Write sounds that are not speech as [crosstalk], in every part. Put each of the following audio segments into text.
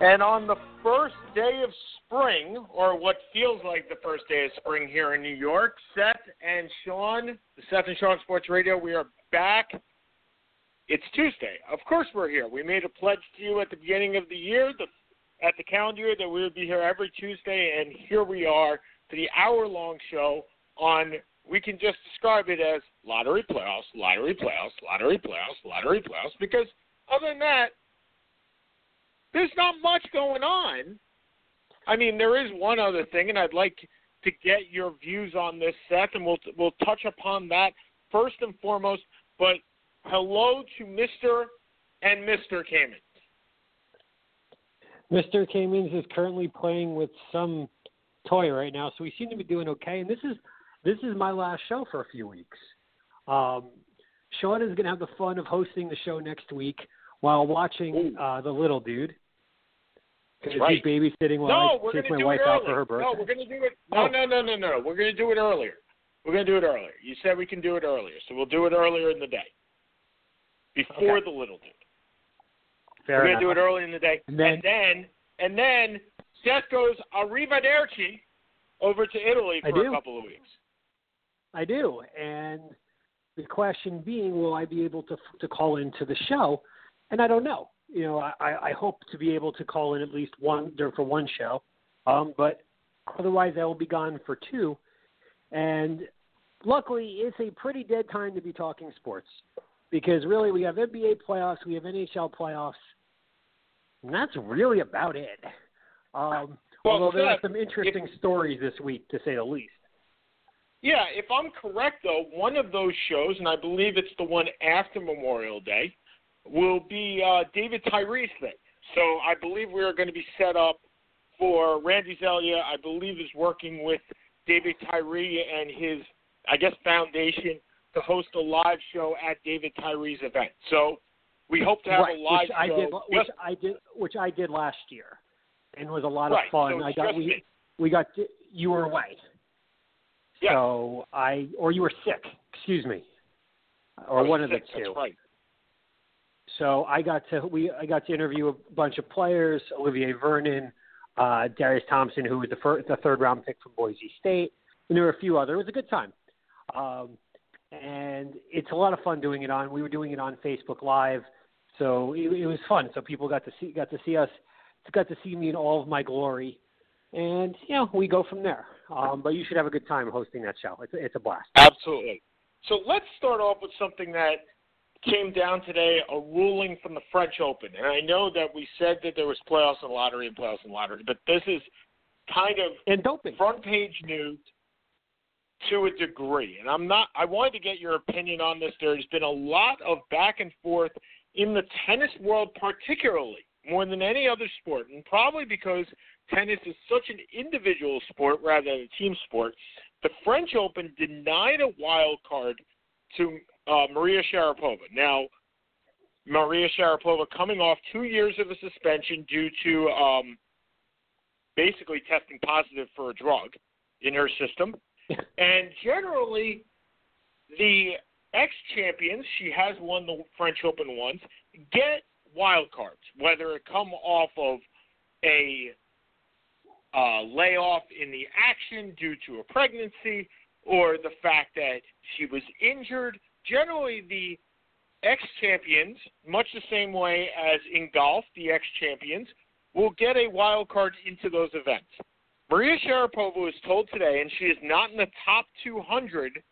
And on the first day of spring, or what feels like the first day of spring here in New York, Seth and Sean, the Seth and Sean Sports Radio, we are back. It's Tuesday. Of course, we're here. We made a pledge to you at the beginning of the year, the, at the calendar year, that we would be here every Tuesday, and here we are for the hour long show on, we can just describe it as lottery playoffs, lottery playoffs, lottery playoffs, lottery playoffs, because other than that, there's not much going on. I mean, there is one other thing, and I'd like to get your views on this, Seth, and we'll we'll touch upon that first and foremost. But hello to Mister and Mister Kamens. Mr. Kamens is currently playing with some toy right now, so we seem to be doing okay. And this is this is my last show for a few weeks. Um, Sean is going to have the fun of hosting the show next week while watching uh, the little dude. He's right. babysitting while No, I we're take going to my do wife it out for her birthday. No, we're going to do it. No, no, no, no, no. We're going to do it earlier. We're going to do it earlier. You said we can do it earlier, so we'll do it earlier in the day, before Okay. the little dude. Fair We're enough. to do it early in the day, And then- and then and then Seth goes arrivederci over to Italy for a couple of weeks. I do, and the question being, will I be able to to call into the show? And I don't know. You know, I, I hope to be able to call in at least one for one show, um, but otherwise I will be gone for two. And luckily, it's a pretty dead time to be talking sports because really we have NBA playoffs, we have NHL playoffs, and that's really about it. Um, Well, although there are some interesting stories this week, to say the least. Yeah, if I'm correct though, one of those shows, and I believe it's the one after Memorial Day, will be uh, David Tyree's thing. So I believe we are going to be set up for Randy Zelia. I believe is working with David Tyree and his, I guess, foundation to host a live show at David Tyree's event. So we hope to have right, a live which I show. did, which I did, which I did last year, and was a lot right, of fun. So I got we we got you were away, Yeah. so I or you were sick, excuse me, or one of the two. Right. So I got to we I got to interview a bunch of players: Olivier Vernon, uh, Darian Thompson, who was the the third round pick from Boise State, and there were a few other. It was a good time, um, and it's a lot of fun doing it on. We were doing it on Facebook Live, so it, it was fun. So people got to see got to see us, got to see me in all of my glory, and you know we go from there. Um, but you should have a good time hosting that show. It's it's a blast. Absolutely. So let's start off with something that came down today, a ruling from the French Open. And I know that we said that there was playoffs and lottery and playoffs and lottery, but this is kind of And doping. front page news to a degree. And I'm not I wanted to get your opinion on this. There's been a lot of back and forth in the tennis world particularly, more than any other sport, and probably because tennis is such an individual sport rather than a team sport. The French Open denied a wild card to uh, Maria Sharapova. Now, Maria Sharapova coming off two years of a suspension due to um, basically testing positive for a drug in her system. [laughs] and generally, the ex champions, she has won the French Open once, get wild cards, whether it come off of a uh, layoff in the action due to a pregnancy or the fact that she was injured. Generally, the ex champions, much the same way as in golf, the ex champions will get a wild card into those events. Maria Sharapova was told today, and she is not in the top 200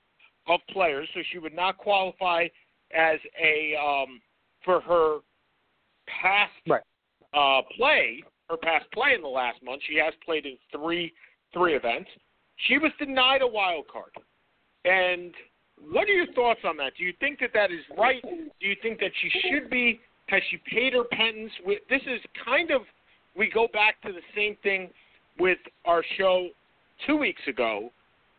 of players, so she would not qualify as a um, for her past Right. uh, play, her past play in the last month. She has played in three three events. She was denied a wild card, and what are your thoughts on that? Do you think that that is right? Do you think that she should be Has she paid her penance? This is kind of we go back to the same thing with our show two weeks ago,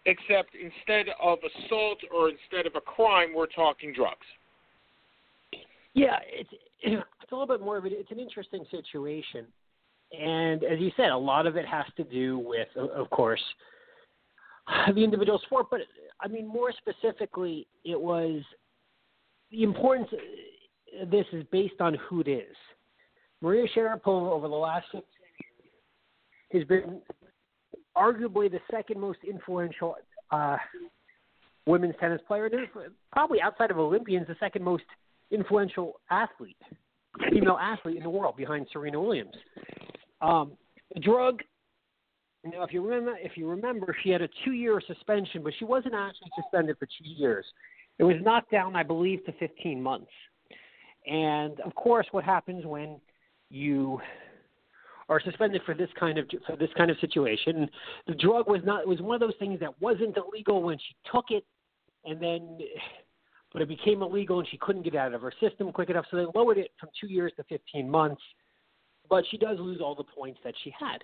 except instead of assault or instead of a crime, we're talking drugs. Yeah, it's it's a little bit more of it. It's an interesting situation, and as you said, a lot of it has to do with, of course, the individual sport. But I mean, more specifically, it was the importance. Of This is based on who it is. Maria Sharapova over the last 15 years has been arguably the second most influential uh, women's tennis player, and probably outside of Olympians, the second most influential athlete, female athlete in the world, behind Serena Williams. Um, drug. Now, if you remember, if you remember, she had a two-year suspension, but she wasn't actually suspended for two years. It was knocked down, I believe, to 15 months. And of course, what happens when you are suspended for this kind of for this kind of situation? The drug was not. Was one of those things that wasn't illegal when she took it, and then but it became illegal and she couldn't get out of her system quick enough. So they lowered it from two years to 15 months. But she does lose all the points that she had,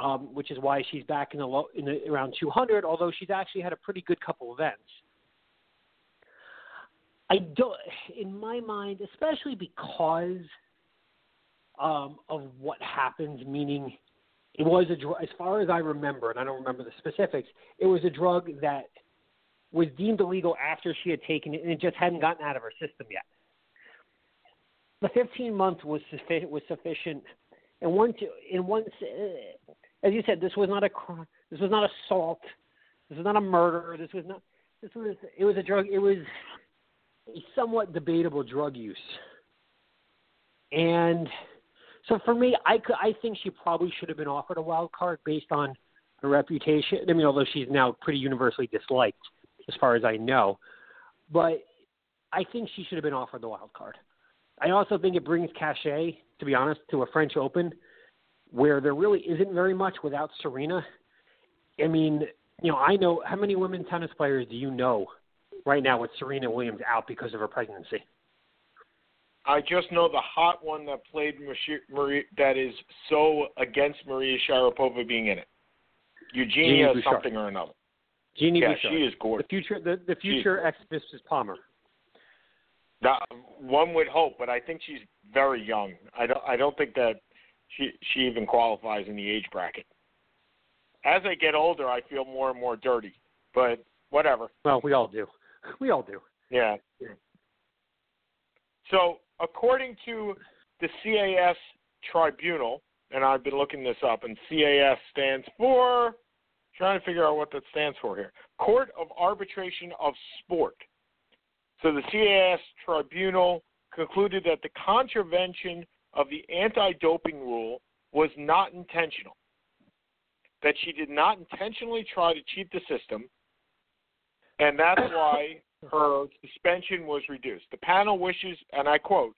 um, which is why she's back in the, low, in the around 200. Although she's actually had a pretty good couple events. I don't, in my mind, especially because um, of what happened, meaning it was a drug, as far as I remember, and I don't remember the specifics, it was a drug that was deemed illegal after she had taken it, and it just hadn't gotten out of her system yet. The 15 months was sufficient. Was sufficient, and once, in once, uh, as you said, this was not a. This was not assault. This was not a murder. This was not. This was. It was a drug. It was a somewhat debatable drug use, and so for me, I could, I think she probably should have been offered a wild card based on her reputation. I mean, although she's now pretty universally disliked as far as I know. But I think she should have been offered the wild card. I also think it brings cachet, to be honest, to a French Open where there really isn't very much without Serena. I mean, you know, I know how many women tennis players do you know right now with Serena Williams out because of her pregnancy? I just know the hot one that played Marie, that is so against Maria Sharapova being in it. Eugenia something or another. Genie yeah, Bouchard. she is gorgeous. The future, the, the future ex Mrs. Palmer. Now, one would hope, but I think she's very young. I don't. I don't think that she she even qualifies in the age bracket. As I get older, I feel more and more dirty, but whatever. Well, we all do. [laughs] We all do. Yeah. So, according to the CAS Tribunal, and I've been looking this up, and CAS stands for trying to figure out what that stands for here. Court of Arbitration of Sport. So the CAS tribunal concluded that the contravention of the anti doping rule was not intentional, that she did not intentionally try to cheat the system, and that's [coughs] why her suspension was reduced. The panel wishes, and I quote,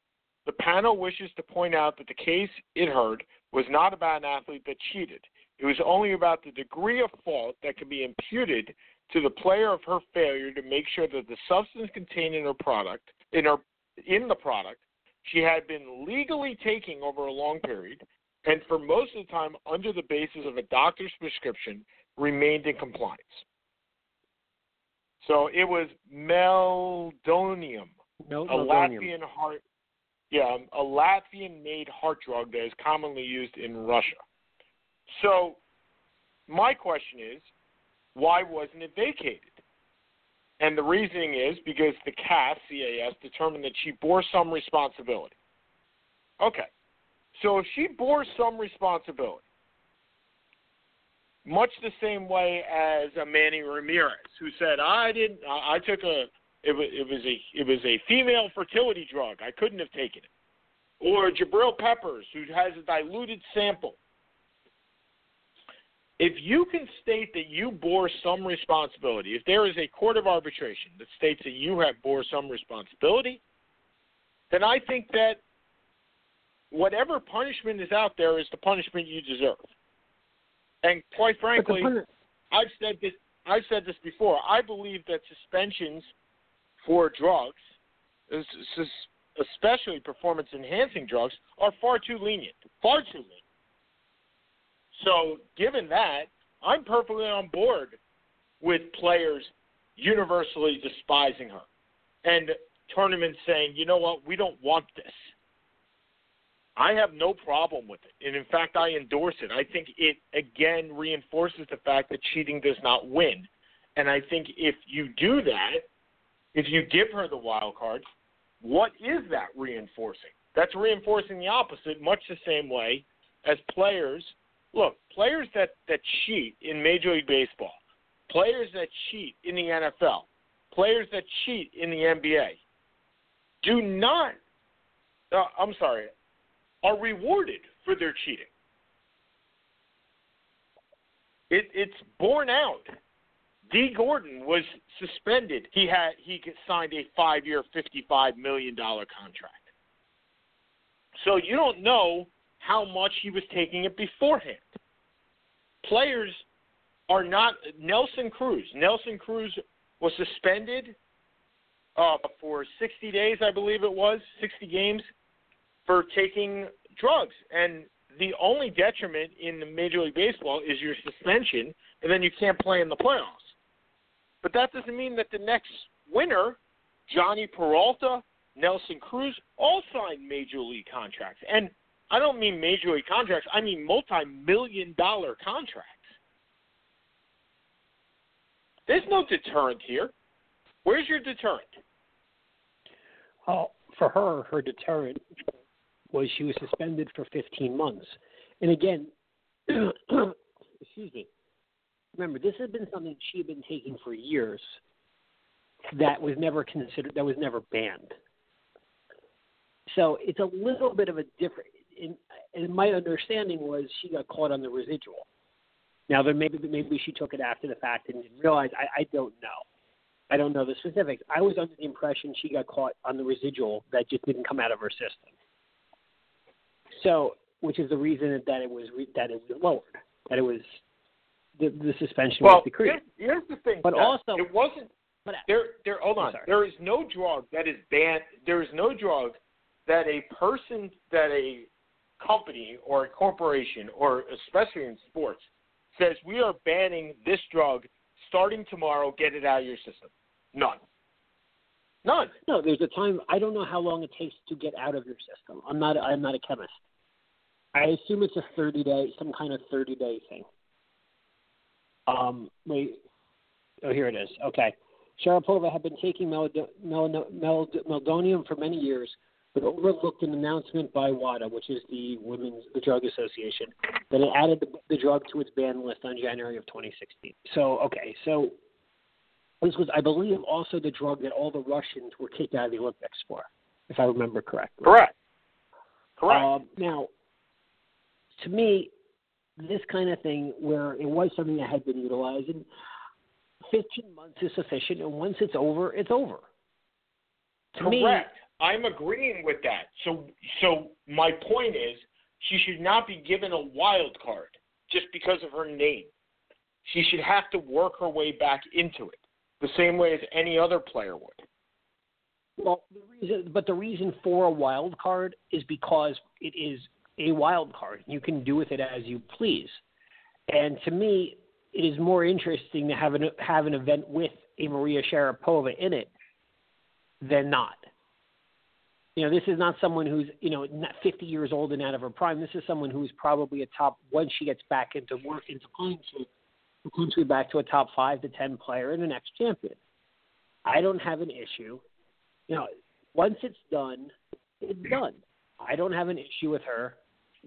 the panel wishes to point out that the case it heard was not about an athlete that cheated. It was only about the degree of fault that could be imputed to the player of her failure to make sure that the substance contained in her product, in her in the product, she had been legally taking over a long period, and for most of the time under the basis of a doctor's prescription, remained in compliance. So it was meldonium, a Latvian heart, yeah, a Latvian-made heart drug that is commonly used in Russia. So, my question is, why wasn't it vacated? And the reasoning is because the CAS, CAS, determined that she bore some responsibility. Okay. So if she bore some responsibility, much the same way as a Manny Ramirez, who said, "I didn't. I took a. It was, it was a. It was a female fertility drug. I couldn't have taken it." Or Jabril Peppers, who has a diluted sample if you can state that you bore some responsibility, if there is a court of arbitration that states that you have bore some responsibility, then I think that whatever punishment is out there is the punishment you deserve. And quite frankly, I've said this I've said this before. I believe that suspensions for drugs, especially performance enhancing drugs, are far too lenient. Far too lenient. So, given that, I'm perfectly on board with players universally despising her and tournaments saying, you know what, we don't want this. I have no problem with it. And in fact, I endorse it. I think it, again, reinforces the fact that cheating does not win. And I think if you do that, if you give her the wild card, what is that reinforcing? That's reinforcing the opposite, much the same way as players. Look, players that, that cheat in Major League Baseball, players that cheat in the NFL, players that cheat in the NBA, do not, uh, I'm sorry, are rewarded for their cheating. It, it's borne out. Dee Gordon was suspended. He had he signed a five-year, fifty-five million dollar contract. So you don't know how much he was taking it beforehand. Players are not Nelson Cruz. Nelson Cruz was suspended uh, for 60 days, I believe it was, 60 games for taking drugs. And the only detriment in the Major League Baseball is your suspension, and then you can't play in the playoffs. But that doesn't mean that the next winner, Jhonny Peralta, Nelson Cruz, all signed major league contracts. And I don't mean major league contracts, I mean multi million dollar contracts. There's no deterrent here. Where's your deterrent? Well, for her, her deterrent was she was suspended for 15 months. And again, [clears throat] excuse me. Remember, this had been something she had been taking for years. That was never considered. That was never banned. So it's a little bit of a different. In, and my understanding was she got caught on the residual. Now, there maybe maybe she took it after the fact and didn't realize. I, I don't know. I don't know the specifics. I was under the impression she got caught on the residual that just didn't come out of her system. So, which is the reason that it was re- that it was lowered, that it was the, the suspension well, was decreased. Here's, here's the thing, but also it wasn't. But, there, there. Hold on. There is no drug that is banned. There is no drug that a person, that a company or a corporation, or especially in sports, says we are banning this drug starting tomorrow. Get it out of your system. None. None. No, there's a time. I don't know how long it takes to get out of your system. I'm not. I'm not a chemist. I assume it's a 30 day, some kind of 30 day thing. Um, wait. Oh, here it is. Okay. Sharapova had been taking meld- meld- meld- meldonium for many years, but overlooked an announcement by WADA, which is the Women's the Drug Association, that it added the, the drug to its ban list on January of 2016. So, okay, so this was, I believe, also the drug that all the Russians were kicked out of the Olympics for, if I remember correctly. Correct. Correct. Um, now, to me, this kind of thing where it was something that had been utilized, and 15 months is sufficient, and once it's over, it's over. To Correct. Me, I'm agreeing with that. So, so my point is, she should not be given a wild card just because of her name. She should have to work her way back into it, the same way as any other player would. Well, the reason, but the reason for a wild card is because it is a wild card. You can do with it as you please. And to me, it is more interesting to have an have an event with a Maria Sharapova in it than not. You know, this is not someone who's you know not 50 years old and out of her prime. This is someone who's probably a top once she gets back into work into playing shape, potentially back to a top five to ten player and the next champion. I don't have an issue. You know, once it's done, it's done. I don't have an issue with her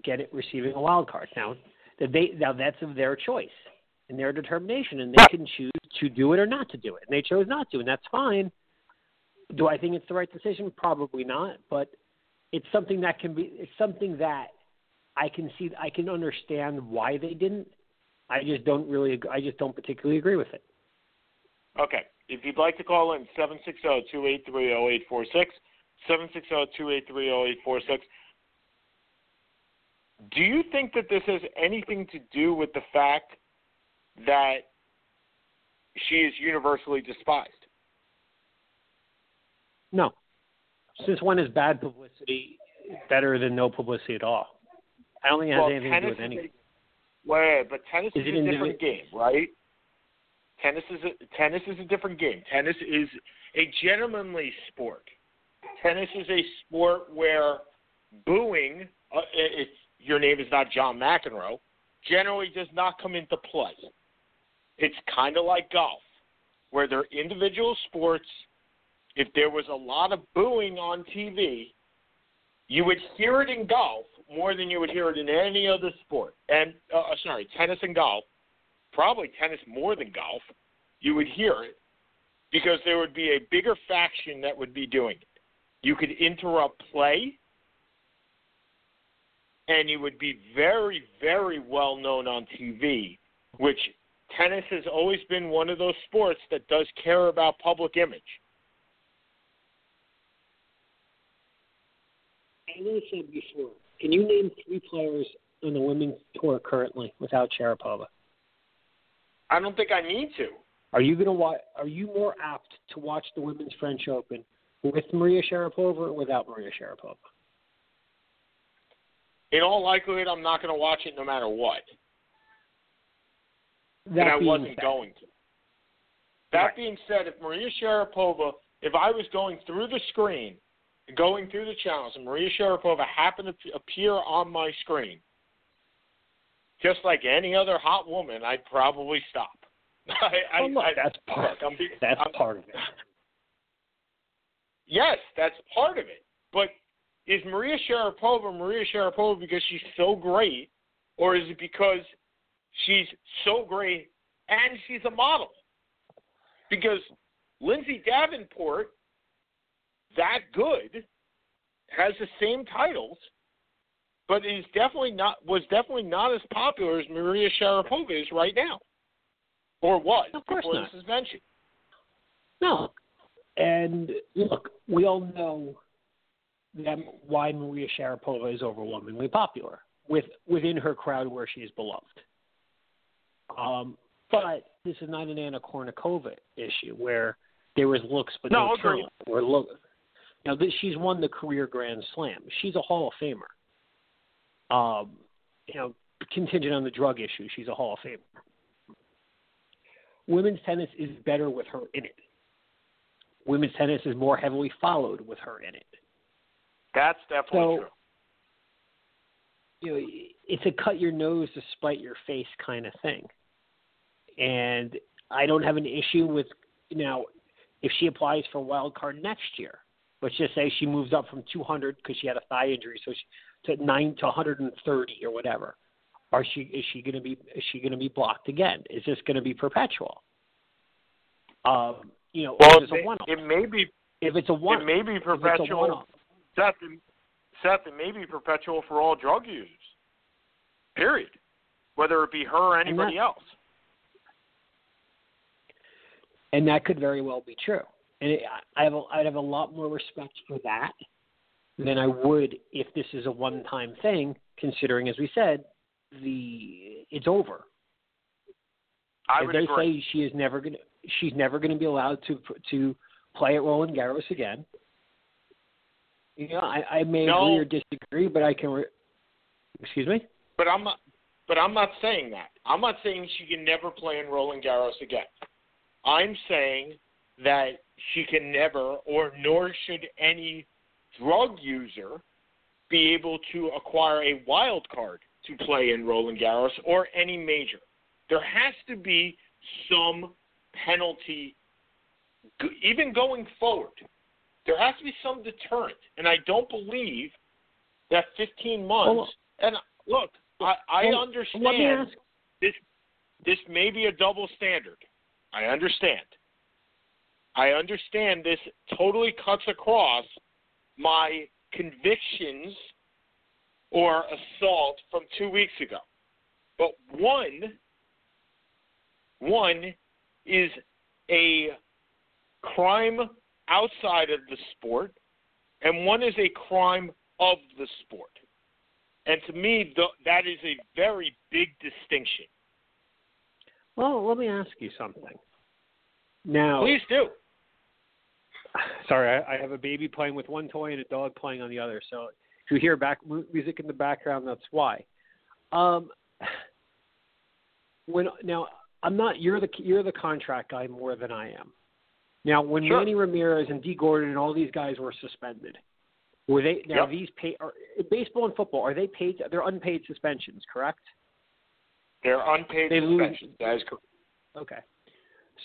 get it receiving a wild card. Now, that they now that's of their choice and their determination, and they can choose to do it or not to do it. And they chose not to, and that's fine. Do I think it's the right decision? Probably not, but it's something that can be. It's something that I can see. I can understand why they didn't. I just don't really. I just don't particularly agree with it. Okay. If you'd like to call in, 760-283-0846, 760-283-0846. Do you think that this has anything to do with the fact that she is universally despised? No. Since when is bad publicity better than no publicity at all? I don't think it has well, anything to do with anything. Wait, but tennis Is is, a different game, right? Tennis is a tennis is a different game. Tennis is a gentlemanly sport. Tennis is a sport where booing, uh, if your name is not John McEnroe, generally does not come into play. It's kind of like golf, where they're individual sports. If there was a lot of booing on TV, you would hear it in golf more than you would hear it in any other sport. And uh, uh, sorry, tennis and golf, probably tennis more than golf. You would hear it because there would be a bigger faction that would be doing it. You could interrupt play, and you would be very, very well known on TV, which tennis has always been one of those sports that does care about public image. As I said before, can you name three players on the women's tour currently without Sharapova? I don't think I need to. Are you gonna watch? Are you more apt to watch the women's French Open with Maria Sharapova or without Maria Sharapova? In all likelihood, I'm not going to watch it no matter what. That and I wasn't said, going to. That Right. being said, if Maria Sharapova, if I was going through the screen, going through the channels, and Maria Sharapova happened to appear on my screen, just like any other hot woman, I'd probably stop. [laughs] I, I, look, I, that's part. look, I'm That's I'm- part of it. Yes, that's part of it. But is Maria Sharapova Maria Sharapova because she's so great, or is it because she's so great and she's a model? Because Lindsay Davenport, that good, has the same titles, but is definitely not was definitely not as popular as Maria Sharapova is right now, or was Of course before not. the suspension. No. And look, we all know that why Maria Sharapova is overwhelmingly popular with within her crowd where she is beloved. Um, but this is not an Anna Kournikova issue where there was looks but no, No, agreed. talent. Or look, now this, she's won the career Grand Slam. She's a Hall of Famer. Um, you know, contingent on the drug issue, she's a Hall of Famer. Women's tennis is better with her in it. Women's tennis is more heavily followed with her in it. That's definitely So- true. you know, it's a cut your nose to spite your face kind of thing. And I don't have an issue with now if she applies for a wild card next year. Let's just say she moves up from 200 because she had a thigh injury, so she, to nine to 130 or whatever. Are she is she going to be is she going to be blocked again? Is this going to be perpetual? Um, you know, Well, it a may, one-off. it may be if it's a one, it may be if it's a perpetual. Seth, Seth, it may be perpetual for all drug users. Period. Whether it be her or And anybody that- else. and that could very well be true. And it, I have a, I'd have a lot more respect for that than I would if this is a one-time thing. Considering, as we said, the it's over. I would they agree. say she is never to, she's never going to be allowed to to play at Roland Garros again. You know, I, I may No. agree or disagree, but I can. Re- Excuse me. But I'm not. But I'm not saying that. I'm not saying she can never play in Roland Garros again. I'm saying that she can never, or nor should any drug user, be able to acquire a wild card to play in Roland Garros or any major. There has to be some penalty, even going forward. There has to be some deterrent, and I don't believe that 15 months. Well, and look, I, I well, understand Let me ask. this. This may be a double standard. I understand. I understand this totally cuts across my convictions or assault from two weeks ago. But one, one is a crime outside of the sport, and one is a crime of the sport. And to me, th- that is a very big distinction. Well, let me ask you something. Now, Please do. Sorry, I, I have a baby playing with one toy and a dog playing on the other. So if you hear back music in the background, that's why. Um, when now I'm not you're the you're the contract guy more than I am. Now when Sure. Manny Ramirez and Dee Gordon and all these guys were suspended, were they now Yep. these pay are, baseball and football are they paid? They're unpaid suspensions, correct? They're unpaid They lose- suspensions. That is correct. Okay.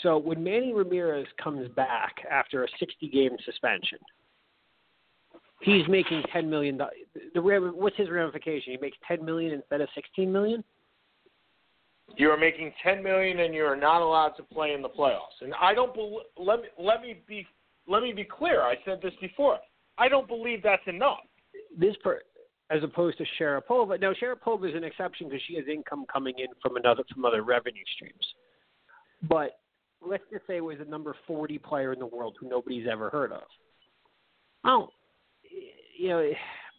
So when Manny Ramirez comes back after a 60 game suspension, he's making 10 million. The what's his ramification? He makes 10 million instead of 16 million. You are making ten million, and you are not allowed to play in the playoffs. And I don't bel let me let me be let me be clear. I said this before. I don't believe that's enough. This per, as opposed to Sharapova. Now Sharapova is an exception because she has income coming in from another from other revenue streams. But let's just say it was a number 40 player in the world who nobody's ever heard of. Oh, you know,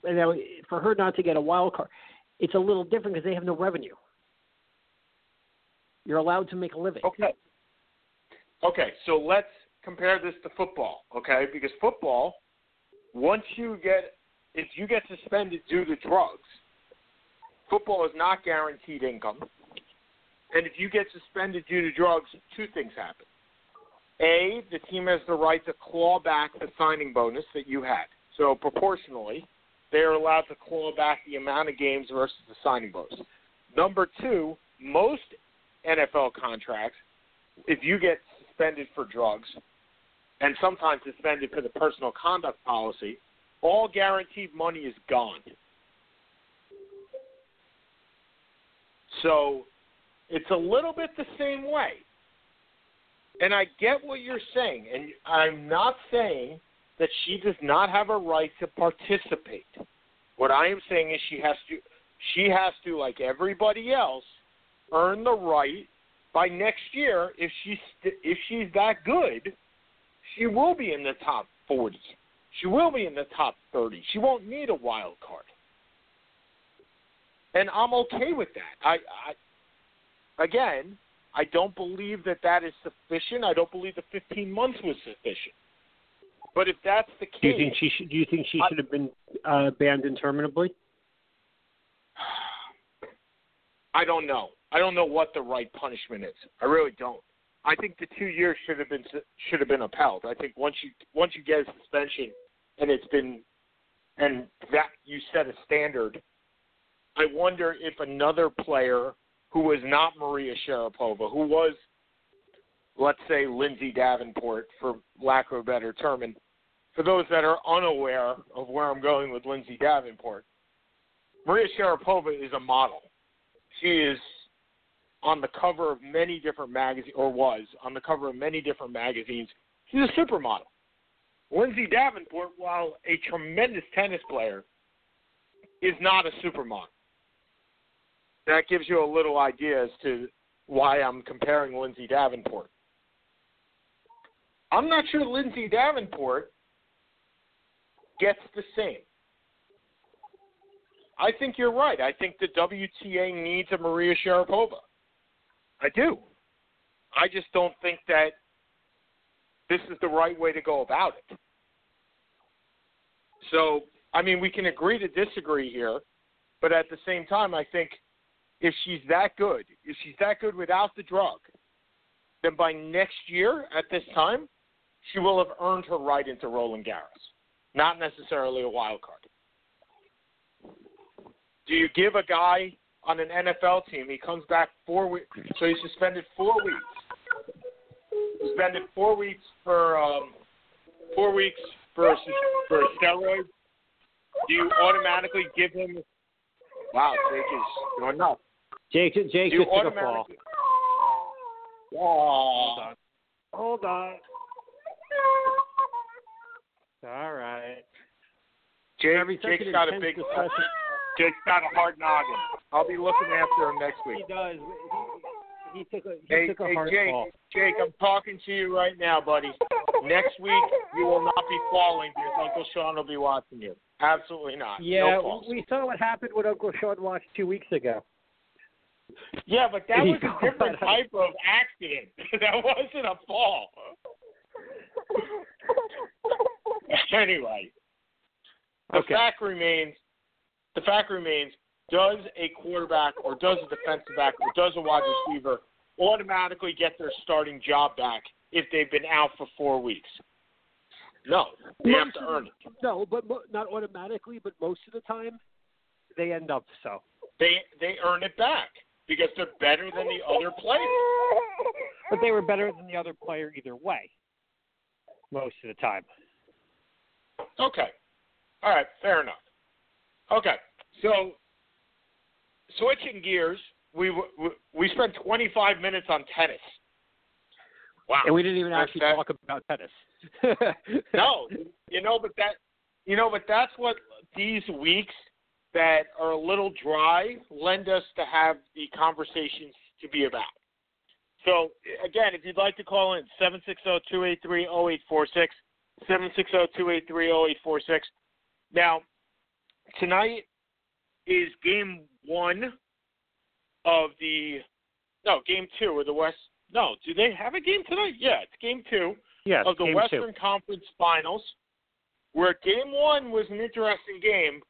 and now for her not to get a wild card, it's a little different because they have no revenue. You're allowed to make a living. Okay. Okay, so let's compare this to football, okay? Because football, once you get if you get suspended due to drugs, football is not guaranteed income. And if you get suspended due to drugs, two things happen. A, the team has the right to claw back the signing bonus that you had. So proportionally, they are allowed to claw back the amount of games versus the signing bonus. Number two, most NFL contracts, if you get suspended for drugs and sometimes suspended for the personal conduct policy, all guaranteed money is gone. So it's a little bit the same way. And I get what you're saying, and I'm not saying that she does not have a right to participate. What I am saying is she has to she has to like everybody else earn the right by next year if she's st- if she's that good, she will be in the top 40. She will be in the top 30. She won't need a wild card. And I'm okay with that. I, I again, I don't believe that that is sufficient. I don't believe the 15 months was sufficient. But if that's the case, Do you think she should? Do you think she I- should have been uh, banned interminably? [sighs] I don't know. I don't know what the right punishment is. I really don't. I think the two years should have been should have been upheld. I think once you once you get a suspension and it's been and that you set a standard, I wonder if another player who was not Maria Sharapova, who was let's say Lindsay Davenport for lack of a better term, and for those that are unaware of where I'm going with Lindsay Davenport, Maria Sharapova is a model. She is on the cover of many different magazines, or was on the cover of many different magazines. She's a supermodel. Lindsay Davenport, while a tremendous tennis player, is not a supermodel. That gives you a little idea as to why I'm comparing Lindsay Davenport. I'm not sure Lindsay Davenport gets the same. I think you're right. I think the WTA needs a Maria Sharapova. I do. I just don't think that this is the right way to go about it. So, I mean, we can agree to disagree here, but at the same time, I think if she's that good, if she's that good without the drug, then by next year at this time, she will have earned her right into Roland Garros, not necessarily a wild card. Do you give a guy on an NFL team? He comes back four weeks, so he's suspended four weeks. Suspended four weeks for um, four weeks for for a steroid. Do you automatically give him? Wow, Jake is going nuts. Jake, Jake Do you just took a fall. automatically? Hold on. Hold on. All right. Jake, Every such Jake's an got a big. discussion. Jake's got a hard noggin. I'll be looking after him next week. He does. He, he took a he Hey, took a hey hard Jake, fall. Jake, I'm talking to you right now, buddy. Next week you will not be falling because Uncle Sean will be watching you. Absolutely not. Yeah, no we saw what happened when Uncle Sean watched two weeks ago. yeah, but that He was a different type of accident. [laughs] that wasn't a fall. [laughs] anyway, the Okay. fact remains. The fact remains. Does a quarterback or does a defensive back or does a wide receiver automatically get their starting job back if they've been out for four weeks? No, they have to earn it. No, but mo- not automatically, but most of the time, they end up so. They they earn it back because they're better than the other players. But they were better than the other player either way. Most of the time. Okay. All right, fair enough. Okay, so switching gears, we we, spent 25 minutes on tennis. Wow. And we didn't even actually that- talk about tennis. [laughs] no, [laughs] you know, but that you know, but that's what these weeks that are a little dry lend us to have the conversations to be about. So again, if you'd like to call in seven six zero two eight three zero eight four six seven six zero two eight three zero eight four six. Now, tonight is game one of the no game two of the West. No, do they have a game tonight? Yeah, it's game two yes, of the Western two. Conference Finals, where Game One was an interesting game.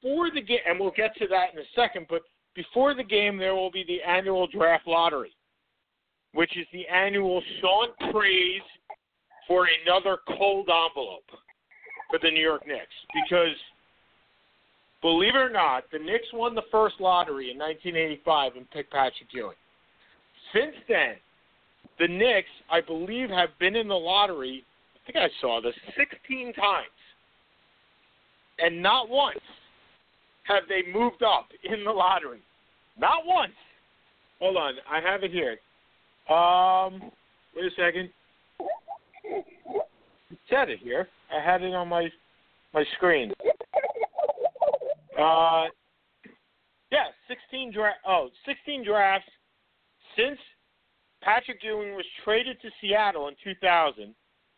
For the game, and we'll get to that in a second. But before the game, there will be the annual draft lottery, which is the annual Sean praise for another cold envelope for the New York Knicks. Because, believe it or not, the Knicks won the first lottery in 1985 and picked Patrick Ewing. Since then, the Knicks, I believe, have been in the lottery. I think I saw this 16 times, and not once have they moved up in the lottery. Not once. Hold on, I have it here. Um, wait a second. It said it here. I had it on my my screen. Uh, yeah, 16 draft. Oh, 16 drafts since Patrick Ewing was traded to Seattle in 2000,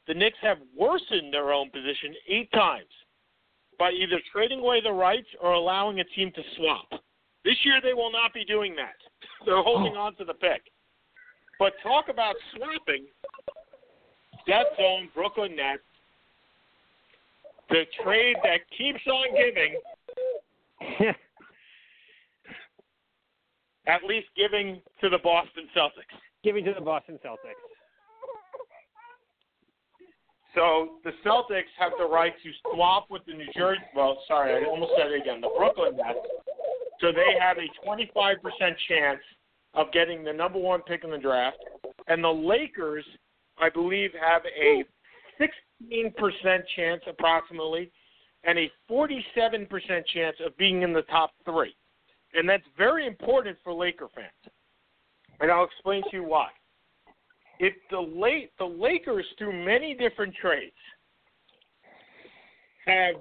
the Knicks have worsened their own position eight times by either trading away the rights or allowing a team to swap. This year they will not be doing that. They're holding on to the pick. But talk about swapping. Death Zone, Brooklyn Nets, the trade that keeps on giving, [laughs] at least giving to the Boston Celtics. Giving to the Boston Celtics. So the Celtics have the right to swap with the New Jersey. Well, sorry, I almost said it again. The Brooklyn Nets. So they have a 25% chance of getting the number one pick in the draft, and the Lakers, I believe, have a 16% chance approximately, and a 47% chance of being in the top three, and that's very important for Laker fans. And I'll explain to you why if the late the Lakers through many different trades have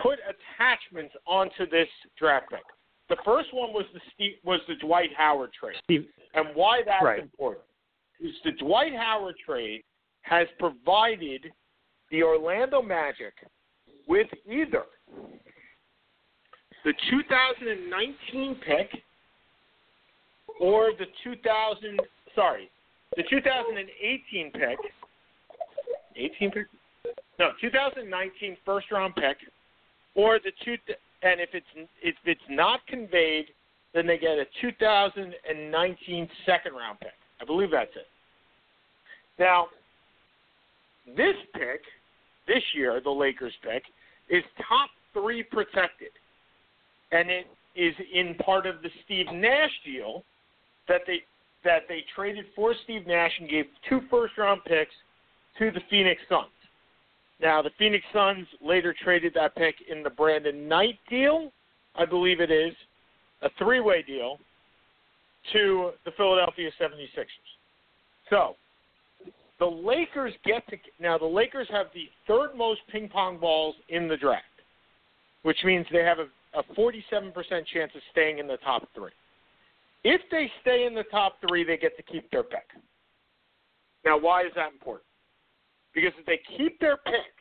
put attachments onto this draft pick. The first one was the Steve, was the Dwight Howard trade, Steve, and why that's Right. important is the Dwight Howard trade has provided the Orlando Magic with either the 2019 pick or the 2000 sorry the 2018 pick. 18 pick? No 2019 first round pick or the two and if it's if it's not conveyed then they get a 2019 second round pick. I believe that's it. Now this pick this year the Lakers pick is top 3 protected and it is in part of the Steve Nash deal that they that they traded for Steve Nash and gave two first round picks to the Phoenix Suns. Now the Phoenix Suns later traded that pick in the Brandon Knight deal, I believe it is, a three way deal to the Philadelphia 76ers. So the Lakers get to now the Lakers have the third most ping pong balls in the draft, which means they have a a 47% chance of staying in the top three. If they stay in the top three, they get to keep their pick. Now, why is that important? Because if they keep their pick,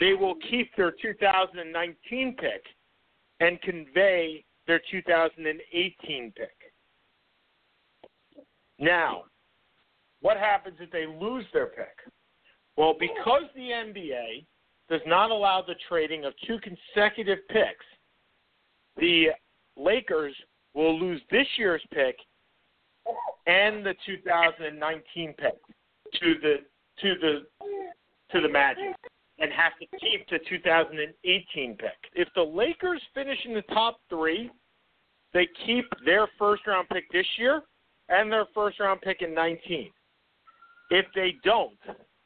they will keep their 2019 pick and convey their 2018 pick. Now, what happens if they lose their pick? Well, because the NBA does not allow the trading of two consecutive picks, the Lakers will lose this year's pick and the 2019 pick to the to the to the Magic and have to keep the 2018 pick. If the Lakers finish in the top 3, they keep their first round pick this year and their first round pick in 19. If they don't,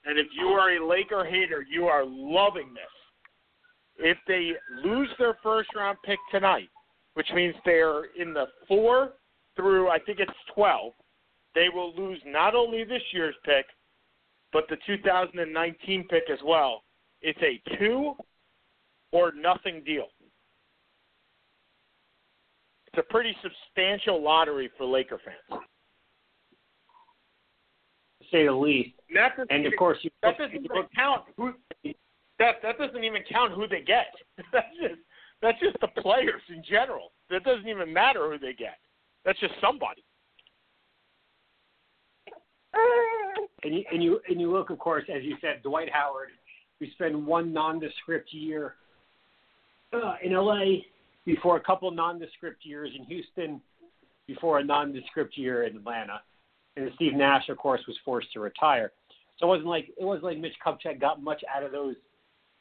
and if you are a Laker hater, you are loving this. If they lose their first round pick tonight, which means they're in the 4 through I think it's 12, they will lose not only this year's pick, but the 2019 pick as well. It's a two or nothing deal. It's a pretty substantial lottery for Laker fans. Say the least. And of course, you that doesn't even count who that that doesn't even count who they get. [laughs] That's just that's just the players in general. That doesn't even matter who they get. That's just somebody. And you, and you and you look, of course, as you said, Dwight Howard, who spent one nondescript year uh, in LA before a couple nondescript years in Houston, before a nondescript year in Atlanta, and Steve Nash, of course, was forced to retire. So it wasn't like it wasn't like Mitch Kupchak got much out of those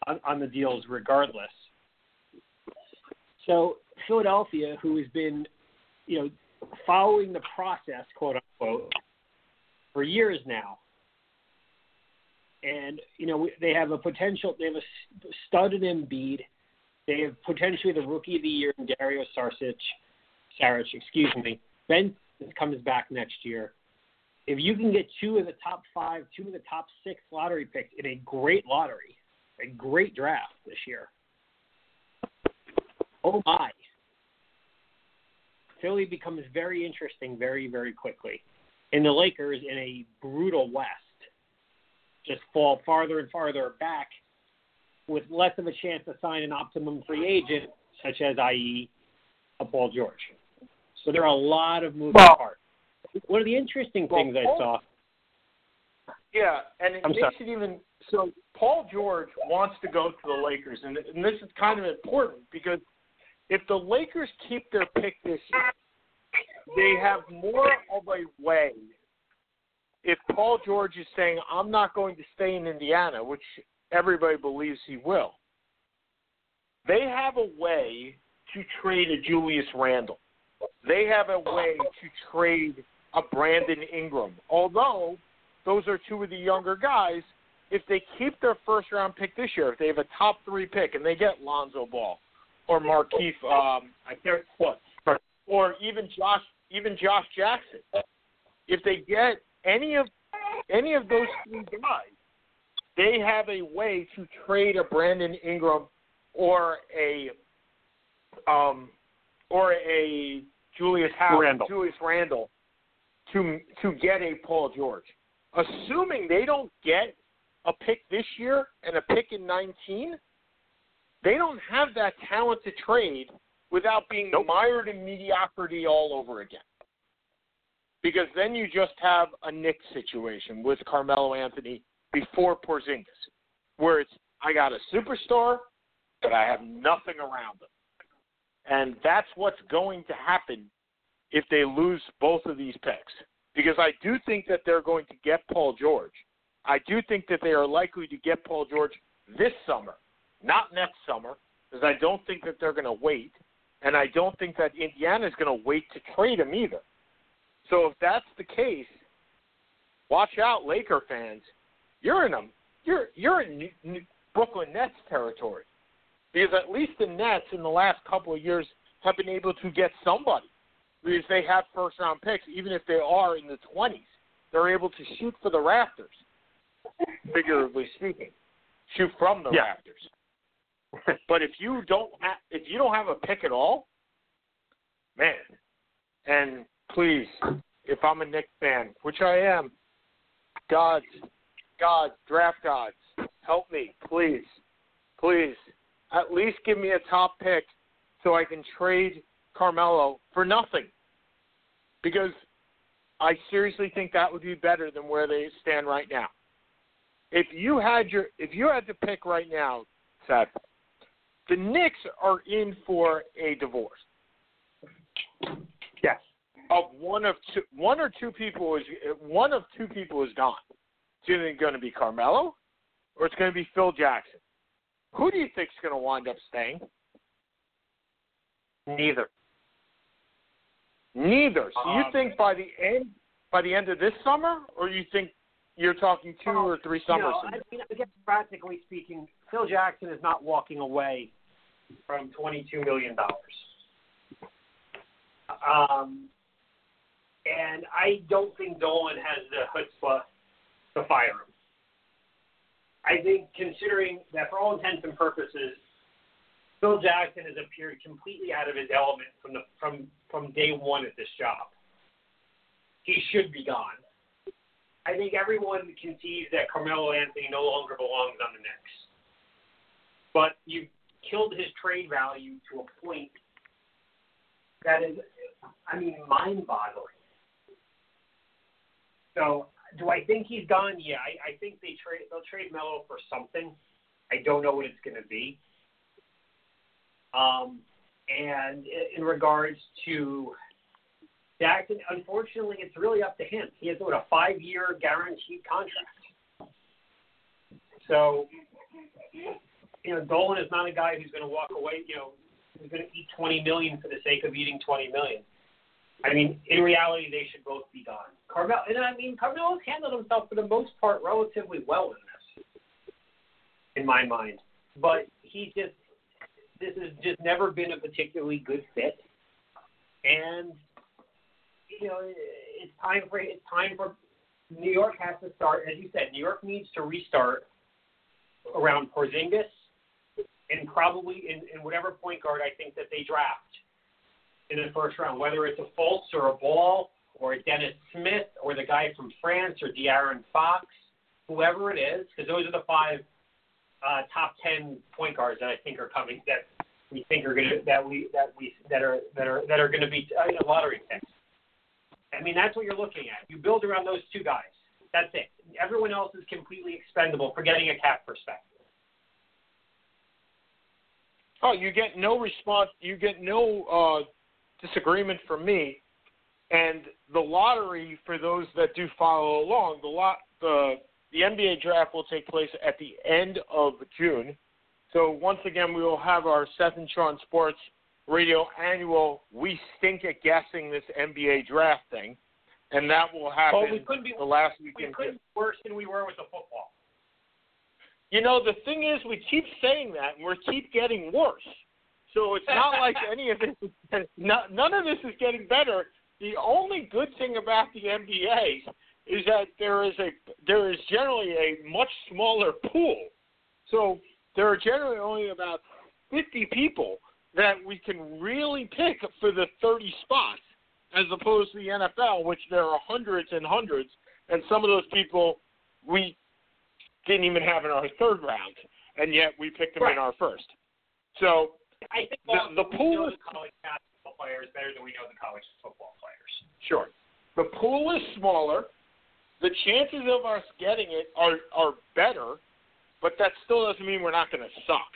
on, on the deals, regardless. So Philadelphia, who has been, you know, following the process, quote unquote, for years now, and you know they have a potential. They have a stud in Embiid. They have potentially the rookie of the year in Dario Saric. Saric, excuse me. Ben comes back next year. If you can get two of the top five, two of the top six lottery picks in a great lottery, a great draft this year. Oh my. Philly becomes very interesting very, very quickly. And the Lakers in a brutal West just fall farther and farther back with less of a chance to sign an optimum free agent, such as, i.e., a Paul George. So there are a lot of moving well, parts. One of the interesting well, things Paul, I saw. Yeah, and it I'm makes sorry. it even so. Paul George wants to go to the Lakers, and, and this is kind of important because if the Lakers keep their pick this year, they have more of a way. If Paul George is saying, "I'm not going to stay in Indiana," which everybody believes he will, they have a way to trade a Julius Randle. They have a way to trade a Brandon Ingram. Although those are two of the younger guys, if they keep their first round pick this year, if they have a top three pick and they get Lonzo Ball or Markeith, um, I can't what, or even Josh, even Josh Jackson, if they get any of any of those three guys, they have a way to trade a Brandon Ingram or a um or a Julius Howard, Randle. Julius Randle to to get a Paul George. Assuming they don't get a pick this year and a pick in 19, they don't have that talent to trade without being mired in mediocrity all over again. Because then you just have a Knicks situation with Carmelo Anthony before Porzingis, where it's I got a superstar, but I have nothing around them. And that's what's going to happen if they lose both of these picks. Because I do think that they're going to get Paul George. I do think that they are likely to get Paul George this summer, not next summer, because I don't think that they're going to wait. And I don't think that Indiana is going to wait to trade him either. So if that's the case, watch out, Laker fans. You're in a you're you're in New- New- Brooklyn Nets territory because at least the Nets in the last couple of years have been able to get somebody because they have first round picks, even if they are in the twenties. They're able to shoot for the rafters, figuratively speaking, shoot from the Yeah. rafters. but if you don't ha- if you don't have a pick at all, man, and please, if I'm a Knicks fan, which I am, God, God, draft gods, help me, please, please. At least give me a top pick so I can trade Carmelo for nothing. Because I seriously think that would be better than where they stand right now. if you had your if you had to pick right now, Seth, the Knicks are in for a divorce. Yes. Of one of two, one or two people is one of two people is gone. It's either going to be Carmelo, or it's going to be Phil Jackson. Who do you think is going to wind up staying? Neither. Neither. So you Um, think by the end by the end of this summer, or you think you're talking two Well, or three summers? You know. I mean, I guess practically speaking, Phil Jackson is not walking away from twenty-two million dollars. Um, and I don't think Dolan has the chutzpah to fire him. I think, considering that for all intents and purposes, Phil Jackson has appeared completely out of his element from the from from day one at this job. He should be gone. I think everyone concedes that Carmelo Anthony no longer belongs on the Knicks. But you killed his trade value to a point that is, I mean, mind-boggling. So, do I think he's gone? Yeah, I, I think they trade. They'll trade Melo for something. I don't know what it's going to be. Um, and in regards to Jackson, unfortunately, it's really up to him. He has what a five-year guaranteed contract. So, you know, Dolan is not a guy who's going to walk away. You know, who's going to eat twenty million for the sake of eating twenty million. I mean, in reality, they should both be gone. Carmelo, and I mean, Carmelo's handled himself for the most part relatively well in this, in my mind. But he just, this has just never been a particularly good fit, and you know, it's time for it's time for New York has to start. As you said, New York needs to restart around Porzingis and probably in, in whatever point guard I think that they draft in the first round, whether it's a Fultz or a Ball or a Dennis Smith or the guy from France or De'Aaron Fox, whoever it is, because those are the five uh, top ten point guards that I think are coming that we think are going to that we that we that are that are that are going to be uh, lottery picks. I mean, that's what you're looking at. You build around those two guys. That's it. Everyone else is completely expendable, forgetting a cap perspective. Oh, you get no response. You get no uh, disagreement from me. And the lottery, for those that do follow along, the lot the the NBA draft will take place at the end of June. So once again, we will have our Seth and Sean Sports Radio annual "We Stink at Guessing This NBA Draft" thing, and that will oh, happen Well, we couldn't be the last weekend. we couldn't be worse than we were with the football. You know, the thing is, we keep saying that, and we keep getting worse. So it's not [laughs] like any of this. Is, none of this is getting better. The only good thing about the NBA is that there is a there is generally a much smaller pool. So there are generally only about 50 people that we can really pick for the 30 spots, as opposed to the NFL, which there are hundreds and hundreds, and some of those people we didn't even have in our third round, and yet we picked them Right. in our first. So I think The- the pool is- college basketball players better than we know the college football players. Sure. The pool is smaller. The chances of us getting it are are better, but that still doesn't mean we're not going to suck.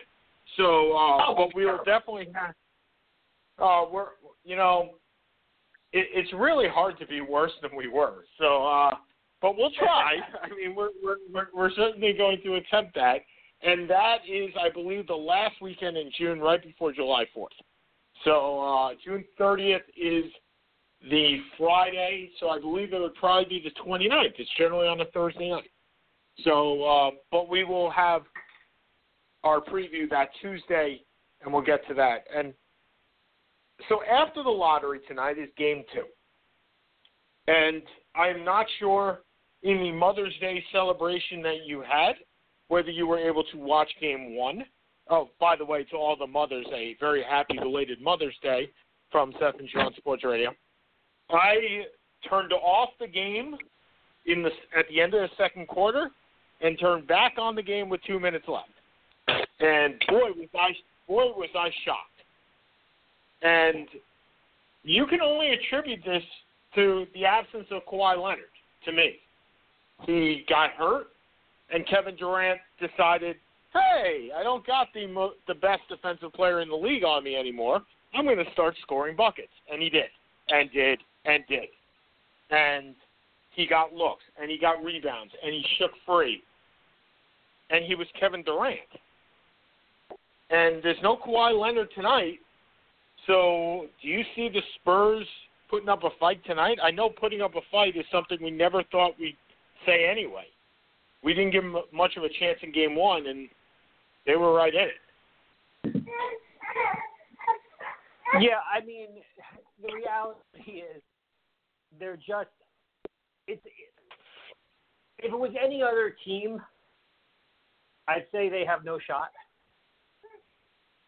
So, uh, Oh, but we will sure. definitely have. Uh, we're you know, it, it's really hard to be worse than we were. So, uh, but we'll try. [laughs] I mean, we're we're we're, we're certainly going to attempt that, and that is, I believe, the last weekend in June, right before July Fourth. So uh, June 30th is the Friday, so I believe it would probably be the 29th. It's generally on a Thursday night. So, uh, but we will have our preview that Tuesday, and we'll get to that. And so after the lottery tonight is game two. And I'm not sure in the Mother's Day celebration that you had whether you were able to watch game one. Oh, by the way, to all the mothers, a very happy belated Mother's Day from Seth and Sean Sports Radio. I turned off the game in the at the end of the second quarter and turned back on the game with two minutes left. And boy was I boy was I shocked. And you can only attribute this to the absence of Kawhi Leonard. To me, he got hurt. and Kevin Durant decided, "Hey, I don't got the mo- the best defensive player in the league on me anymore. I'm going to start scoring buckets." And he did, and did, and did, and he got looks, and he got rebounds, and he shook free, and he was Kevin Durant. And there's no Kawhi Leonard tonight, so do you see the Spurs putting up a fight tonight? I know putting up a fight is something we never thought we'd say anyway. We didn't give them much of a chance in game one, and they were right in it. Yeah, I mean, the reality is they're just it's if it was any other team, I'd say they have no shot.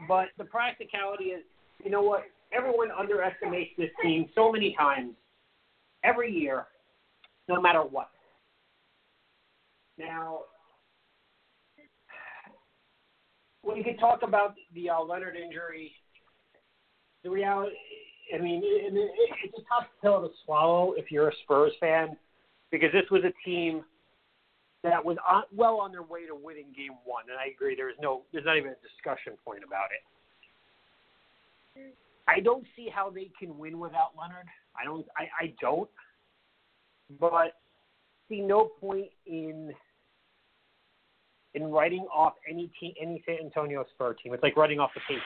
But the practicality is, you know what? Everyone underestimates this team so many times every year, no matter what. Now, you could talk about the uh, Leonard injury, the reality, I mean, it, it, it's a tough pill to swallow if you're a Spurs fan because this was a team that was on, well on their way to winning Game One, and I agree. There's no, there's not even a discussion point about it. I don't see how they can win without Leonard. I don't. I, I don't. But see no point in in writing off any team, any San Antonio Spurs team. It's like writing off the Patriots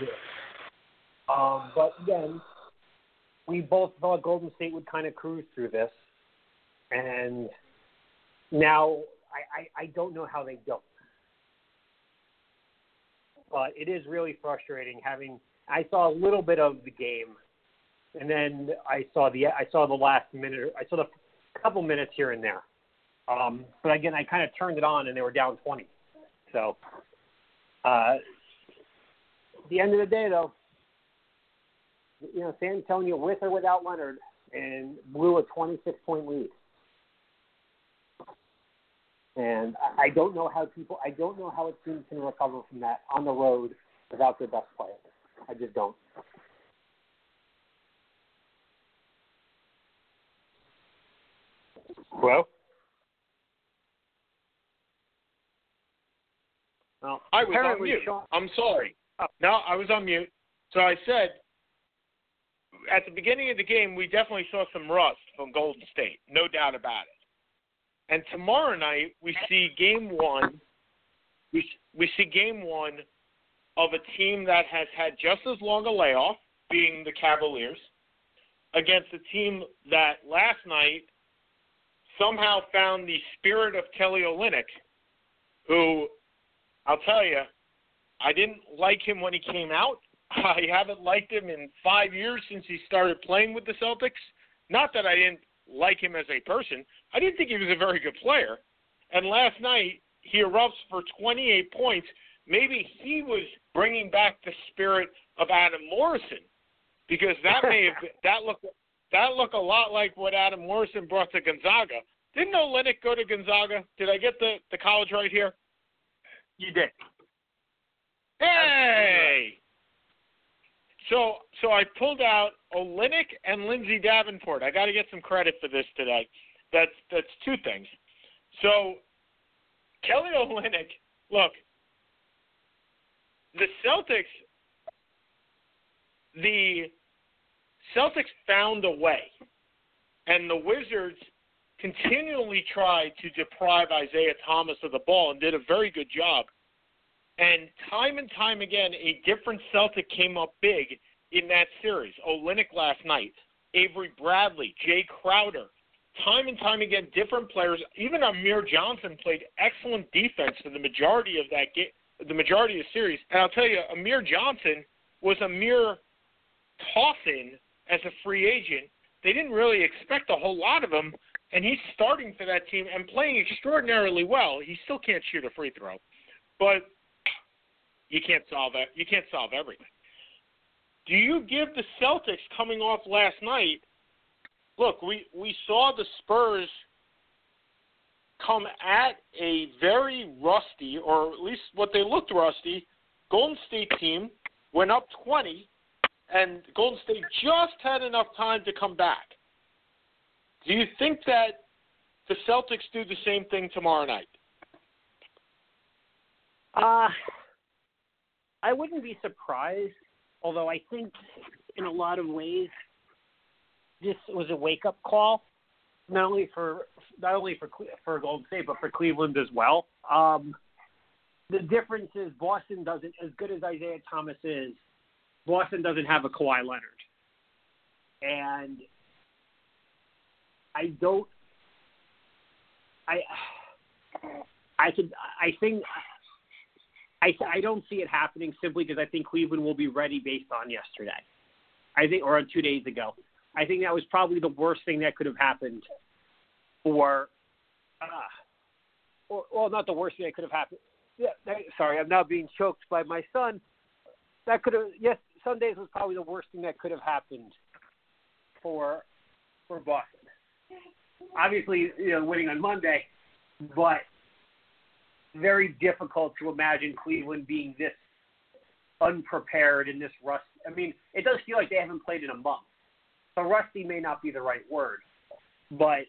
the. Um, but again, we both thought Golden State would kind of cruise through this, and now I, I, I don't know how they don't. But it is really frustrating having. I saw a little bit of the game, and then I saw the I saw the last minute. I saw the couple minutes here and there. Um, but again, I kind of turned it on, and they were down 20. So, uh, at the end of the day, though, you know, San Antonio with or without Leonard, and blew a 26 point lead. And I don't know how people, I don't know how a team can recover from that on the road without their best player. I just don't. Well, well, I was on mute. Sean, I'm sorry. Oh. No, I was on mute. So I said at the beginning of the game, we definitely saw some rust from Golden State, no doubt about it. And tomorrow night, we see game one. We we see game one of a team that has had just as long a layoff, being the Cavaliers, against a team that last night somehow found the spirit of Kelly Olynyk, who I'll tell you, I didn't like him when he came out. [laughs] I haven't liked him in five years since he started playing with the Celtics. Not that I didn't like him as a person, I didn't think he was a very good player. And last night, he erupts for 28 points. Maybe he was bringing back the spirit of Adam Morrison because that may have been, that looked that looked a lot like what Adam Morrison brought to Gonzaga. Didn't Olynyk go to Gonzaga? Did I get the the college right here? you did. Hey. So so I pulled out Olynyk and Lindsay Davenport. I got to get some credit for this today. That's that's two things. So Kelly Olynyk, look, the Celtics the Celtics found a way, and the Wizards continually tried to deprive Isaiah Thomas of the ball and did a very good job. And time and time again, a different Celtic came up big in that series. Olynyk last night, Avery Bradley, Jae Crowder. Time and time again, different players. Even Amir Johnson played excellent defense for the majority of that game, the majority of the series. And I'll tell you, Amir Johnson was a mere toss-in as a free agent. They didn't really expect a whole lot of him, and he's starting for that team and playing extraordinarily well. He still can't shoot a free throw, but you can't solve that. You can't solve everything. Do you give the Celtics coming off last night? Look, we we saw the Spurs come at a very rusty, or at least what they looked rusty, Golden State team went up 20, and Golden State just had enough time to come back. Do you think that the Celtics do the same thing tomorrow night? Uh, I wouldn't be surprised, although I think in a lot of ways this was a wake up call, not only for not only for for Golden State but for Cleveland as well. Um, the difference is Boston doesn't, as good as Isaiah Thomas is, Boston doesn't have a Kawhi Leonard, and I don't. I I could I think I I don't see it happening simply because I think Cleveland will be ready based on yesterday. I think or on two days ago. I think that was probably the worst thing that could have happened for uh, or, well not the worst thing that could have happened. Yeah, sorry, I'm now being choked by my son. That could have yes, Sundays was probably the worst thing that could have happened for for Boston. Obviously, you know, winning on Monday, but very difficult to imagine Cleveland being this unprepared in this rust. I mean, it does feel like they haven't played in a month. So rusty may not be the right word, but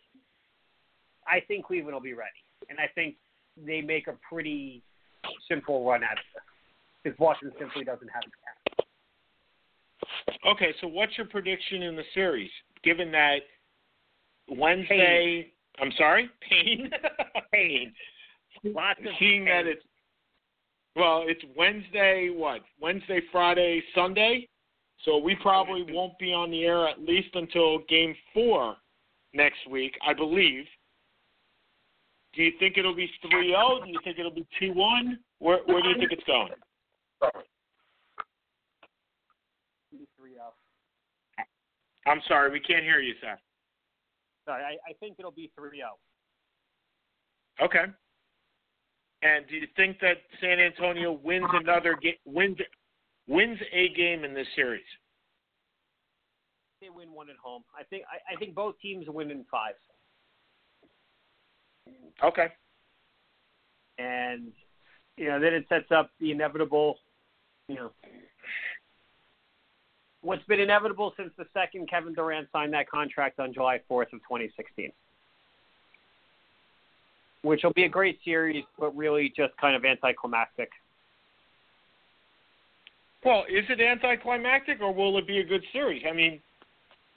I think Cleveland will be ready, and I think they make a pretty simple run at it because Washington simply doesn't have talent. Okay, so what's your prediction in the series, given that Wednesday? Pain. I'm sorry, pain, [laughs] pain. Lots of Seeing pain. that it's well, it's Wednesday. What Wednesday, Friday, Sunday. So we probably won't be on the air at least until Game Four next week, I believe. Do you think it'll be 3-0? Do you think it'll be 2-1? Where where do you think it's going? I'm sorry, we can't hear you, Seth. Sorry, I, I think it'll be 3 0. Okay. And do you think that San Antonio wins another game, wins wins a game in this series? They win one at home. I think I, I think both teams win in five. Okay. And you know, then it sets up the inevitable, you know, what's been inevitable since the second Kevin Durant signed that contract on July 4th of 2016. Which will be a great series, but really just kind of anticlimactic. Well, is it anticlimactic or will it be a good series? I mean,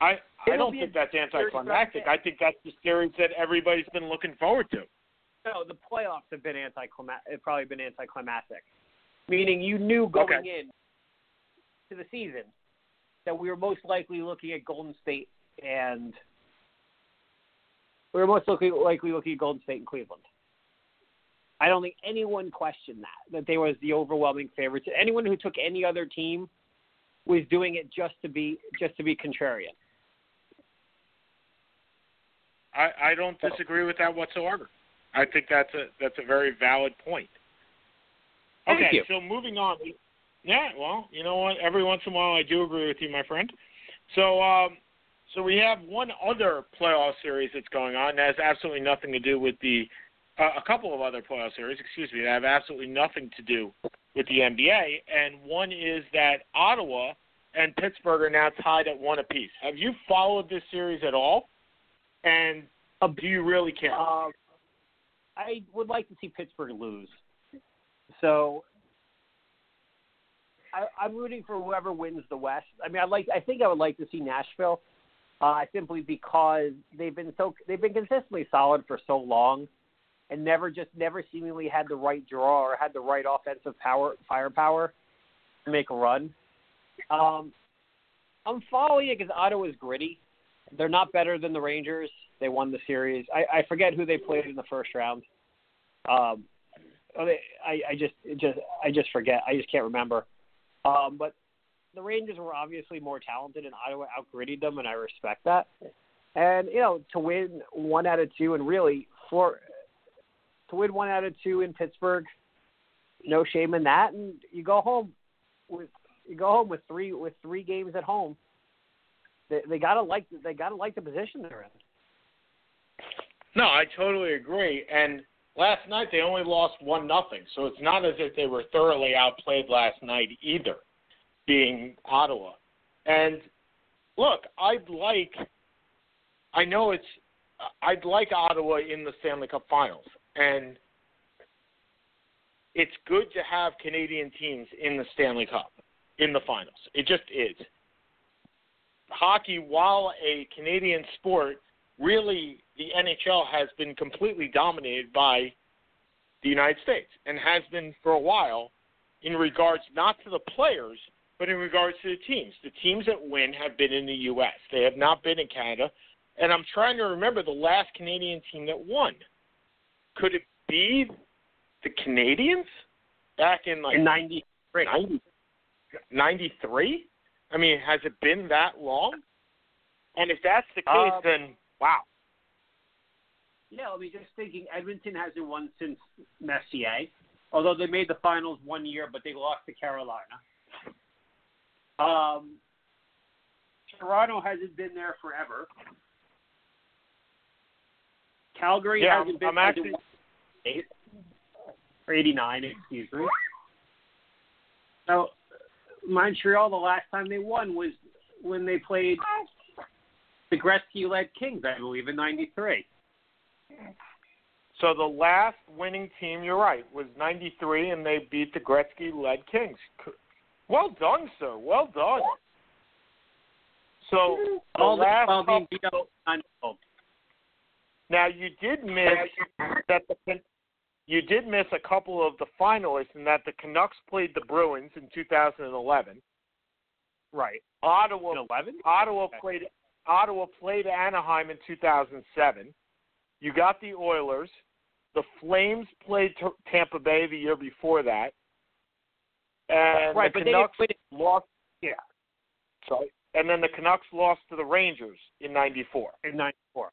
I I It'll don't think that's anticlimactic. I think that's the series that everybody's been looking forward to. No, the playoffs have been anticlimactic. Have probably been anticlimactic, meaning you knew going Okay. in to the season that we were most likely looking at Golden State and we were most likely, likely looking at Golden State and Cleveland. I don't think anyone questioned that that they was the overwhelming favorites. Anyone who took any other team was doing it just to be just to be contrarian. I I don't disagree with that whatsoever. I think that's a that's a very valid point. Okay, so moving on. Yeah, well, you know what? Every once in a while, I do agree with you, my friend. So, um, so we have one other playoff series that's going on that has absolutely nothing to do with the uh, a couple of other playoff series, excuse me, that have absolutely nothing to do with the NBA, and one is that Ottawa and Pittsburgh are now tied at one apiece. Have you followed this series at all? And do you really care? Um, I would like to see Pittsburgh lose. So I, I'm rooting for whoever wins the West. I mean, I like. I think I would like to see Nashville, uh, simply because they've been so they've been consistently solid for so long, and never just never seemingly had the right draw or had the right offensive power firepower to make a run. Um, I'm following it because Ottawa's gritty. They're not better than the Rangers. They won the series. I, I forget who they played in the first round. Um, oh, I, I just just I just forget. I just can't remember. Um, but the Rangers were obviously more talented, and Ottawa outgritted them, and I respect that. And you know, to win one out of two, and really for to win one out of two in Pittsburgh, no shame in that. And you go home with you go home with three with three games at home. They, they gotta like they gotta like the position they're in. No, I totally agree. And last night they only lost one nothing, so it's not as if they were thoroughly outplayed last night either, being Ottawa. And look, I'd like. I know it's I'd like Ottawa in the Stanley Cup Finals, and it's good to have Canadian teams in the Stanley Cup in the finals. It just is. Hockey, while a Canadian sport, really the NHL has been completely dominated by the United States and has been for a while in regards not to the players, but in regards to the teams. The teams that win have been in the U.S., they have not been in Canada. And I'm trying to remember the last Canadian team that won. Could it be the Canadiens back in like In 93. 90, 93? I mean, has it been that long? And if that's the case, Um, then wow. Yeah, I mean, just thinking, Edmonton hasn't won since Messier, although they made the finals one year, but they lost to Carolina. Um, Toronto hasn't been there forever. Calgary Yeah, hasn't been I'm actually- eight or 89, excuse me. So Montreal, the last time they won was when they played the Gretzky-led Kings, I believe, in '93. So the last winning team, you're right, was 93, and they beat the Gretzky-led Kings. Well done, sir. Well done. So the All the last while being beat up on now you did miss that the you did miss a couple of the finalists in that the Canucks played the Bruins in 2011. Right. Ottawa In 11? Ottawa played Ottawa played Anaheim in 2007. You got the Oilers. The Flames played T- Tampa Bay the year before that. And Right, the but they Canucks win it lost. Yeah. Sorry. And then the Canucks lost to the Rangers in '94. in '94.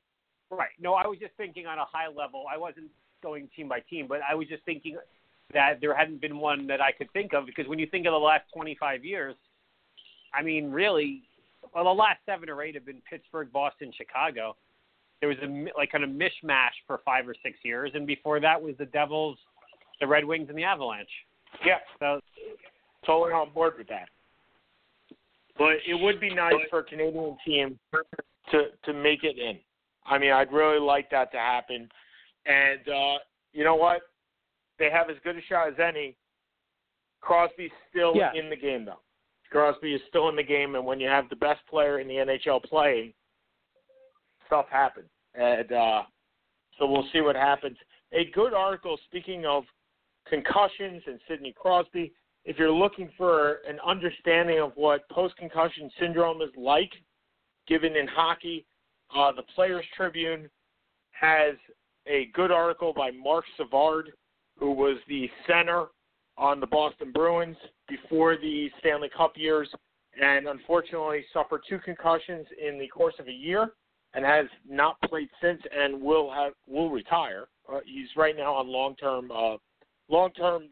Right. No, I was just thinking on a high level. I wasn't going team by team, but I was just thinking that there hadn't been one that I could think of because when you think of the last 25 years, I mean, really, well, the last seven or eight have been Pittsburgh, Boston, Chicago. There was a like kind of mishmash for five or six years, and before that was the Devils, the Red Wings, and the Avalanche. Yeah, So totally on board with that. But it would be nice for a Canadian team to to make it in. I mean, I'd really like that to happen. And uh, you know what? They have as good a shot as any. Crosby's still Yeah. in the game, though. Crosby is still in the game, and when you have the best player in the NHL playing, stuff happens. And uh, so we'll see what happens. A good article, speaking of concussions and Sidney Crosby, if you're looking for an understanding of what post concussion syndrome is like, given in hockey, uh, the Players Tribune has a good article by Marc Savard, who was the center on the Boston Bruins before the Stanley Cup years, and unfortunately suffered two concussions in the course of a year, and has not played since, and will have will retire. Uh, he's right now on long term uh, long term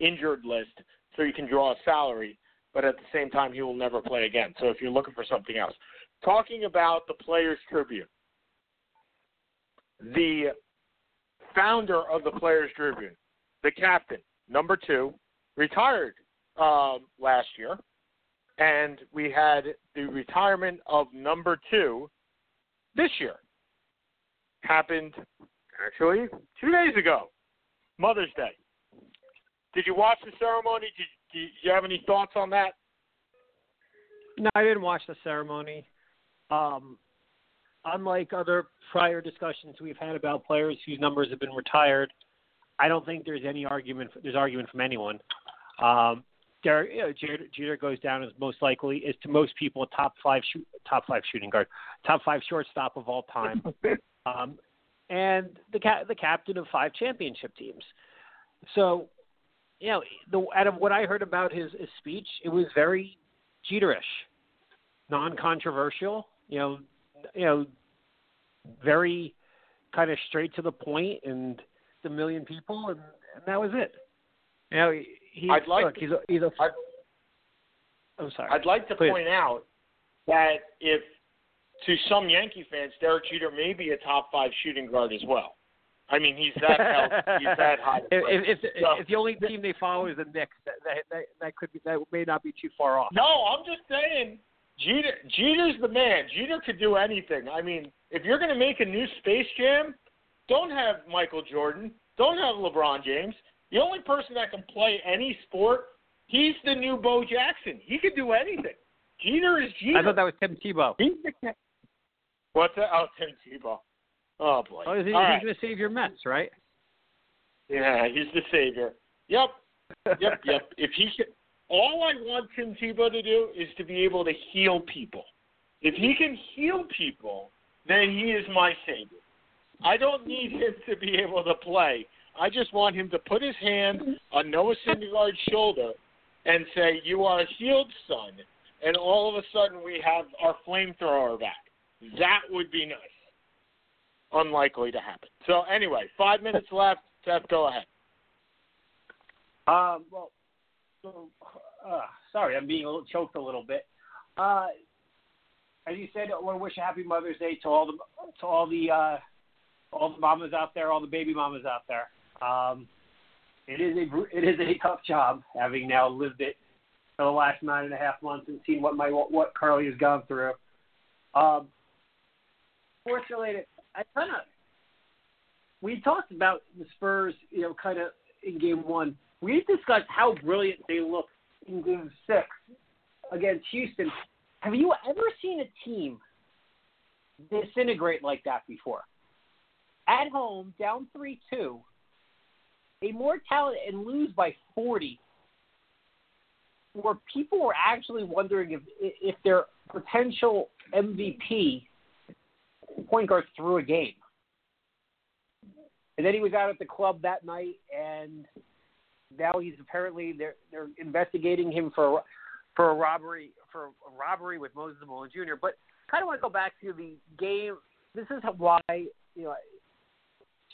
injured list, so you can draw a salary, but at the same time he will never play again. So if you're looking for something else, talking about the Players Tribune, the founder of the Players Tribune, the captain, number two, retired um, last year, and we had the retirement of number two this year. Happened actually two days ago, Mother's Day. Did you watch the ceremony? Did, did you have any thoughts on that? No, I didn't watch the ceremony. Um, unlike other prior discussions we've had about players whose numbers have been retired, I don't think there's any argument. There's argument from anyone. Um, Derek, you know, Jeter, Jeter goes down as most likely is to most people a top five shoot, top five shooting guard, top five shortstop of all time, [laughs] um, and the ca- the captain of five championship teams. So, you know, the out of what I heard about his, his speech, it was very Jeterish, non-controversial. You know, you know, very kind of straight to the point, and the million people, and, and that was it. You know, he, he I'd like look, to- he's a, he's a. I'd- I'm sorry. I'd like to Please. point out that if to some Yankee fans, Derek Jeter may be a top five shooting guard as well. I mean, he's that held, he's that high. [laughs] if, if, So- if the only team they follow is the Knicks, that, that, that, that could be that may not be too far off. No, I'm just saying Jeter, Jeter's the man. Jeter could do anything. I mean, if you're going to make a new Space Jam, don't have Michael Jordan. Don't have LeBron James. The only person that can play any sport, he's the new Bo Jackson. He could do anything. Jeter is Jeter. I thought that was Tim Tebow. He's the What's that? Oh, Tim Tebow. Oh boy. Oh, he's, he's right. going to save your Mets, right? Yeah, he's the savior. Yep, yep, [laughs] yep. If he can, all I want Tim Tebow to do is to be able to heal people. If he can heal people, then he is my savior. I don't need him to be able to play. I just want him to put his hand on Noah Syndergaard's shoulder and say, "You are a healed, son." And all of a sudden, we have our flamethrower back. That would be nice. Unlikely to happen. So anyway, five minutes [laughs] left. Seth, go ahead. Um, well, so, uh, sorry, I'm being a little choked a little bit. Uh, as you said, I want to wish a happy Mother's Day to all the to all the uh, all the mamas out there, all the baby mamas out there. Um, it is a it is a tough job having now lived it for the last nine and a half months and seen what my what Carly has gone through. Um, sports related, I kind of we talked about the Spurs, you know, kind of in game one. We discussed how brilliant they looked in game six against Houston. Have you ever seen a team disintegrate like that before? At home, down 3 2, a more talented and lose by 40, where people were actually wondering if, if their potential MVP point guard threw a game. And then he was out at the club that night, and now he's apparently they're they're investigating him for for a robbery for a robbery with Moses Malone Jr. But kind of want to go back to the game. This is why you know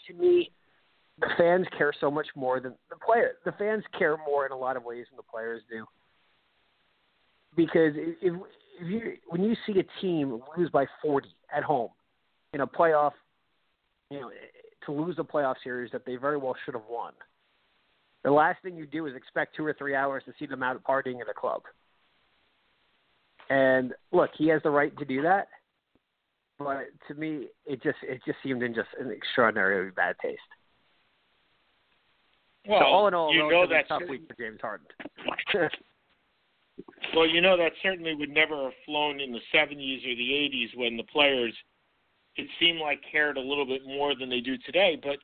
to me the fans care so much more than the player. The fans care more in a lot of ways than the players do. Because if, if you when you see a team lose by 40 at home in a playoff, you know, to lose a playoff series that they very well should have won. The last thing you do is expect two or three hours to see them out partying at a club. And look, he has the right to do that, but to me, it just it just seemed in just an extraordinarily bad taste. Well, so all in all, you know relatively that tough week for James Harden. [laughs] Well, you know that certainly would never have flown in the 70s or the 80s when the players, it seemed like cared a little bit more than they do today. But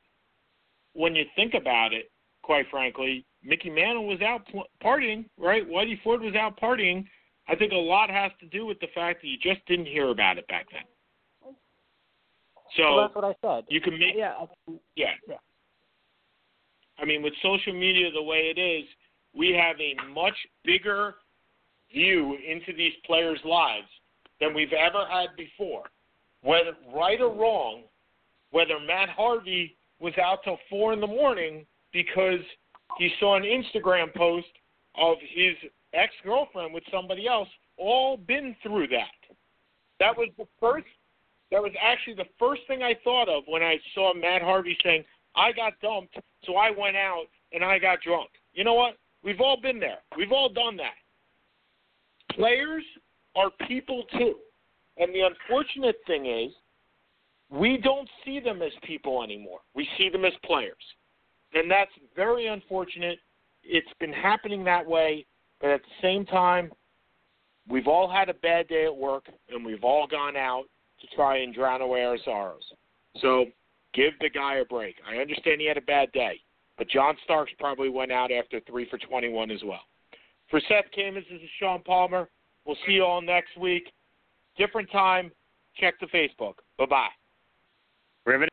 when you think about it, quite frankly, Mickey Mantle was out partying, right? Whitey Ford was out partying. I think a lot has to do with the fact that you just didn't hear about it back then. So well, that's what I said. you can make yeah, yeah. Yeah. I mean, with social media the way it is, we have a much bigger view into these players' lives than we've ever had before. Whether right or wrong, whether Matt Harvey was out till four in the morning because he saw an Instagram post of his ex girlfriend with somebody else, all been through that. That was the first that was actually the first thing I thought of when I saw Matt Harvey saying, I got dumped, so I went out and I got drunk. You know what? We've all been there. We've all done that. Players are people too. And the unfortunate thing is, we don't see them as people anymore. We see them as players. And that's very unfortunate. It's been happening that way, but at the same time, we've all had a bad day at work and we've all gone out to try and drown away our sorrows. So give the guy a break. I understand he had a bad day, but John Starks probably went out after three for 21 as well. For Seth Kamens, this is Sean Palmer. We'll see you all next week. Different time. Check the Facebook. Bye bye. Rivet.